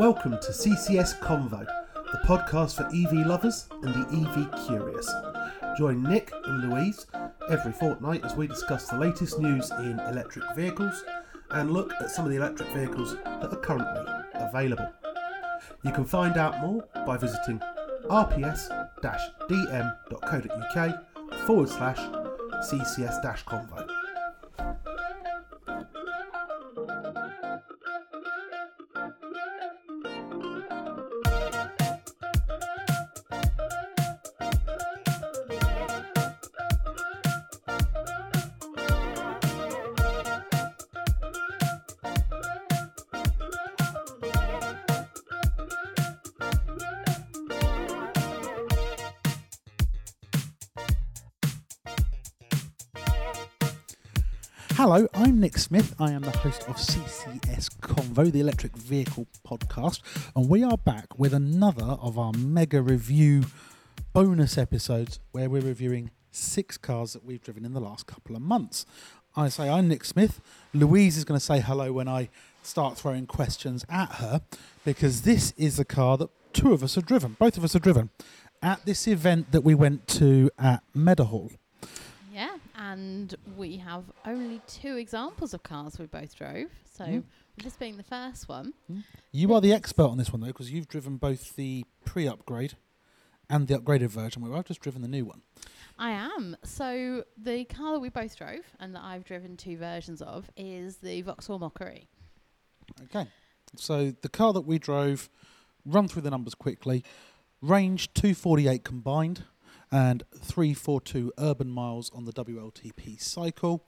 Welcome to CCS Convo, the podcast for EV lovers and the EV curious. Join Nick and Louise every fortnight as we discuss the latest news in electric vehicles and look at some of the electric vehicles that are currently available. You can find out more by visiting rps-dm.co.uk forward slash ccs-convo. Hello, I'm Nick Smith. I am the host of CCS Convo, the electric vehicle podcast, and we are back with another of our mega review bonus episodes where we're reviewing six cars that we've driven in the last couple of months. I say I'm Nick Smith. Louise is going to say hello when I start throwing questions at her because this is a car that two of us have driven, both of us have driven at this event that we went to at Meadowhall. And we have only two examples of cars we both drove. So Mm. this being the first one, You are the expert on this one though, because you've driven both the pre-upgrade and the upgraded version. Where I've just driven the new one. I am. So the car that we both drove and that I've driven two versions of is the Vauxhall Mockery. Okay, so the car that we drove, run through the numbers quickly. Range 248 combined, and 342 urban miles on the WLTP cycle.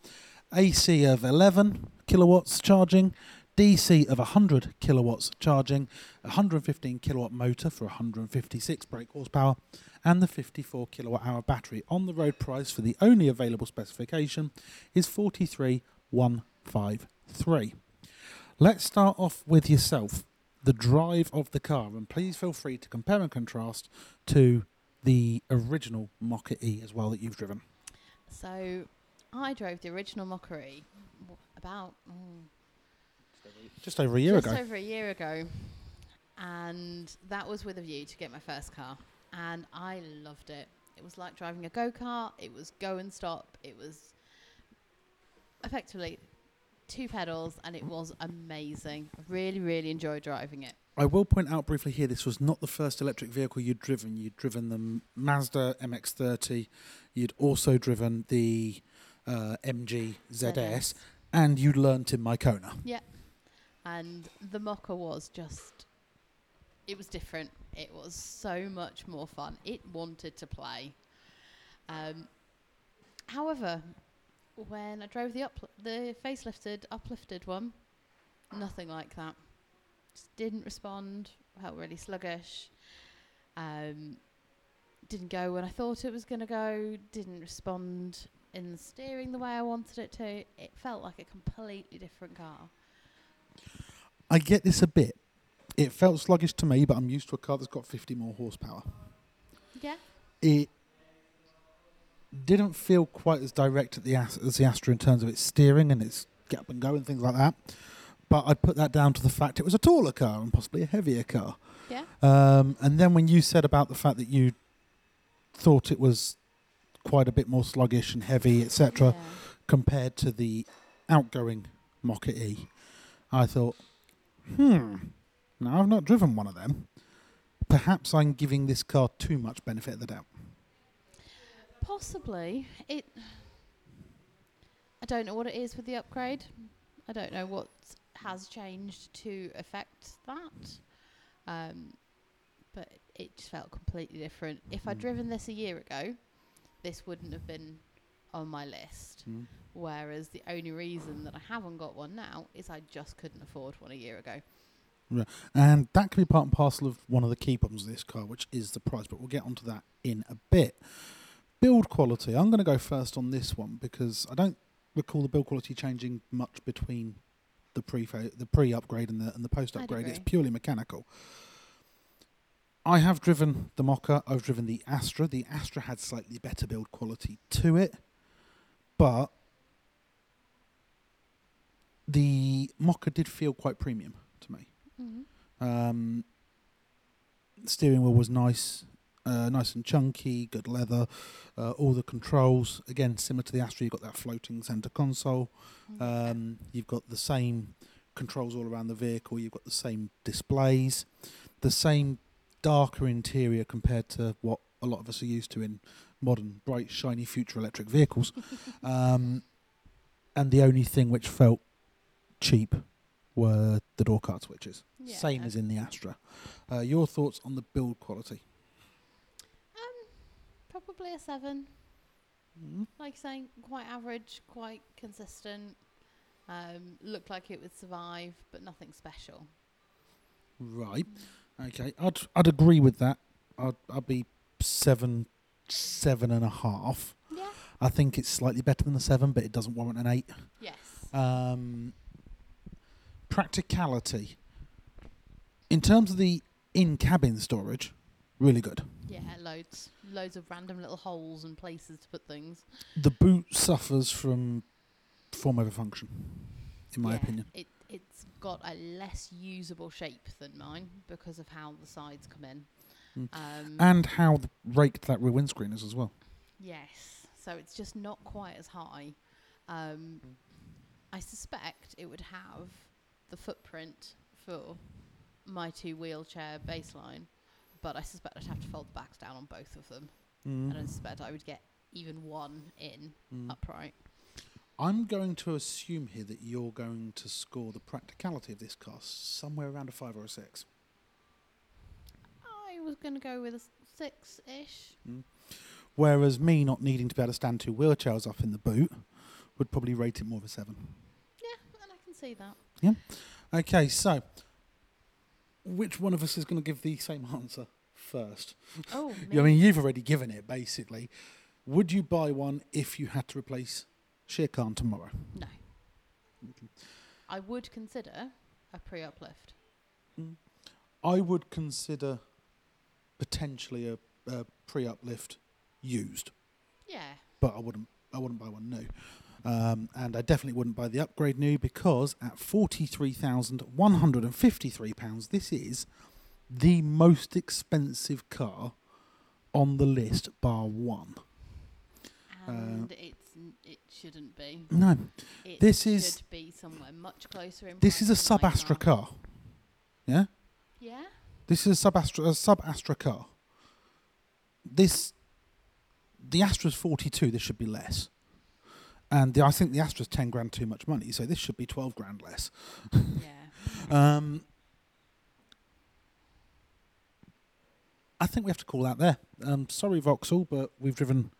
AC of 11 kilowatts charging. DC of 100 kilowatts charging, 115 kilowatt motor for 156 brake horsepower, and the 54 kilowatt hour battery. On the road price for the only available specification is 43153. Let's start off with yourself, the drive of the car, and please feel free to compare and contrast to the original Mokka E as well that you've driven. So I drove the original Mockery about mm, Just over a year just ago. Just over a year ago, and that was with a view to get my first car, and I loved it. It was like driving a go kart. It was go and stop. It was effectively two pedals, and it was amazing. I really, really enjoyed driving it. I will point out briefly here this was not the first electric vehicle you'd driven. You'd driven the Mazda MX30, you'd also driven the uh, MG ZS, ZS. and you'd learnt in my Kona. and the Mokka was just it was different it was so much more fun it wanted to play um, however when i drove the up the facelifted uplifted one nothing like that just didn't respond felt really sluggish um, didn't go when i thought it was going to go didn't respond in the steering the way i wanted it to it felt like a completely different car I get this a bit. It felt sluggish to me, but I'm used to a car that's got 50 more horsepower. yeah It didn't feel quite as direct at the as the Astra in terms of its steering and its get up and go and things like that. But I'd put that down to the fact it was a taller car and possibly a heavier car. yeah Um, and then when you said about the fact that you thought it was quite a bit more sluggish and heavy, etc., Yeah. compared to the outgoing Mokka E, I thought, hmm, now I've not driven one of them. Perhaps I'm giving this car too much benefit of the doubt. Possibly. It. I don't know what it is with the upgrade. I don't know what has changed to affect that. Um, but it just felt completely different. If I'd Mm. driven this a year ago, this wouldn't have been on my list. Whereas the only reason that I haven't got one now is I just couldn't afford one a year ago. And that can be part and parcel of one of the key problems of this car, which is the price, but we'll get onto that in a bit. Build quality. I'm going to go first on this one because I don't recall the build quality changing much between the pre the pre upgrade and the and the post upgrade. It's purely mechanical. I have driven the Mokka. I've driven the Astra. The Astra had slightly better build quality to it, but the Mokka did feel quite premium to me. Mhm. Um, steering wheel was nice, uh, nice and chunky, good leather. Uh, all the controls, again, similar to the Astra, you've got that floating centre console. Um, you've got the same controls all around the vehicle. You've got the same displays, the same darker interior compared to what a lot of us are used to in modern, bright, shiny future electric vehicles. um, and the only thing which felt cheap were the door card switches, Yeah. same as in the Astra. Uh, your thoughts on the build quality? Probably a seven. Mm. Like saying, quite average, quite consistent. Um, looked like it would survive, but nothing special. Right. Okay. I'd I'd agree with that. I'd I'd be seven, seven and a half. Yeah. I think it's slightly better than a seven, but it doesn't warrant an eight. Yes. Um, practicality. In terms of the in-cabin storage, really good. Loads, loads of random little holes and places to put things. The boot suffers from form over function, in my Yeah, opinion. It it's got a less usable shape than mine because of how the sides come in. Mm. Um, And how the raked that rear windscreen is as well. yes, so it's just not quite as high. Um. I suspect it would have the footprint for my two wheelchair baseline, but I suspect I'd have to fold the backs down on both of them, and I suspect I would get even one in Mm. upright. I'm going to assume here that you're going to score the practicality of this car somewhere around a five or a six. I was going to go with a six-ish. Whereas me not needing to be able to stand two wheelchairs off in the boot would probably rate it more of a seven. Yeah, and I can see that. Yeah. Okay, so which one of us is going to give the same answer first? Oh, I mean, you've already given it basically. Would you buy one if you had to replace Shere Khan tomorrow? no. I would consider a pre-uplift. Mm. I would consider potentially a, a pre-uplift used. Yeah, but I wouldn't. I wouldn't buy one new, um, and I definitely wouldn't buy the upgrade new because at forty three thousand one hundred and fifty three pounds, this is the most expensive car on the list, bar one. and it's n- it shouldn't be. No, It This is- be somewhere much closer in. this is a sub Astra car. Yeah, Yeah, this is a sub Astra a sub Astra car. This, the Astra's forty two. This should be less. And the, I think the Astra's ten grand too much money, so this should be twelve grand less. yeah. Um, I think we have to call that there. Um, sorry, Vauxhall, but we've driven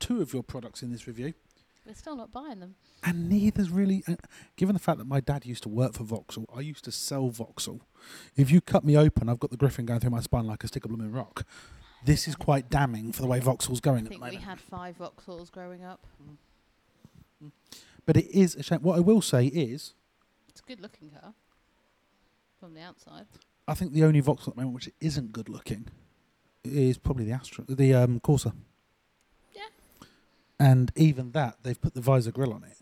two of your products in this review, We're still not buying them. and neither's really. Uh, given the fact that my dad used to work for Vauxhall, I used to sell Vauxhall. If you cut me open, I've got the griffin going through my spine like a stick of blooming rock. This is quite damning for the way Vauxhall's I going at the think we had five Vauxhalls growing up. But it is a shame. What I will say is, It's a good looking car from the outside. I think the only Vauxhall at the moment which isn't good looking is probably the Astra, the um, Corsa. Yeah. And even that, they've put the visor grill on it,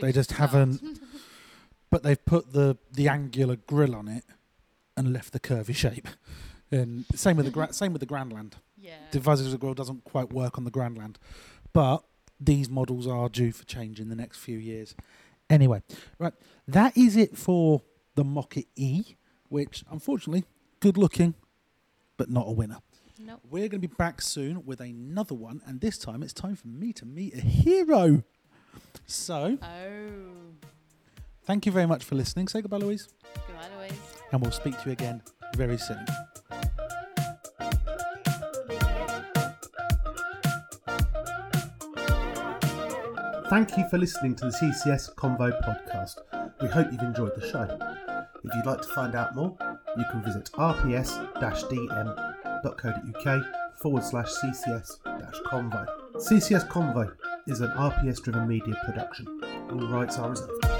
They just haven't- but they've put the the angular grill on it and left the curvy shape. And same with the gra- same with the Grandland. yeah. The visor grill doesn't quite work on the Grandland, but these models are due for change in the next few years. Anyway, right, that is it for the Mokka E, which unfortunately good looking, but not a winner. Nope. We're going to be back soon with another one, and this time it's time for me to meet a hero. So, Oh. thank you very much for listening. Say goodbye, Louise, Goodbye, Louise. and we'll speak to you again very soon. Thank you for listening to the CCS Convo podcast. We hope you've enjoyed the show. If you'd like to find out more, you can visit rps-dm.co.uk forward slash CCS convo. CCS Convo is an RPS driven media production. All rights are reserved.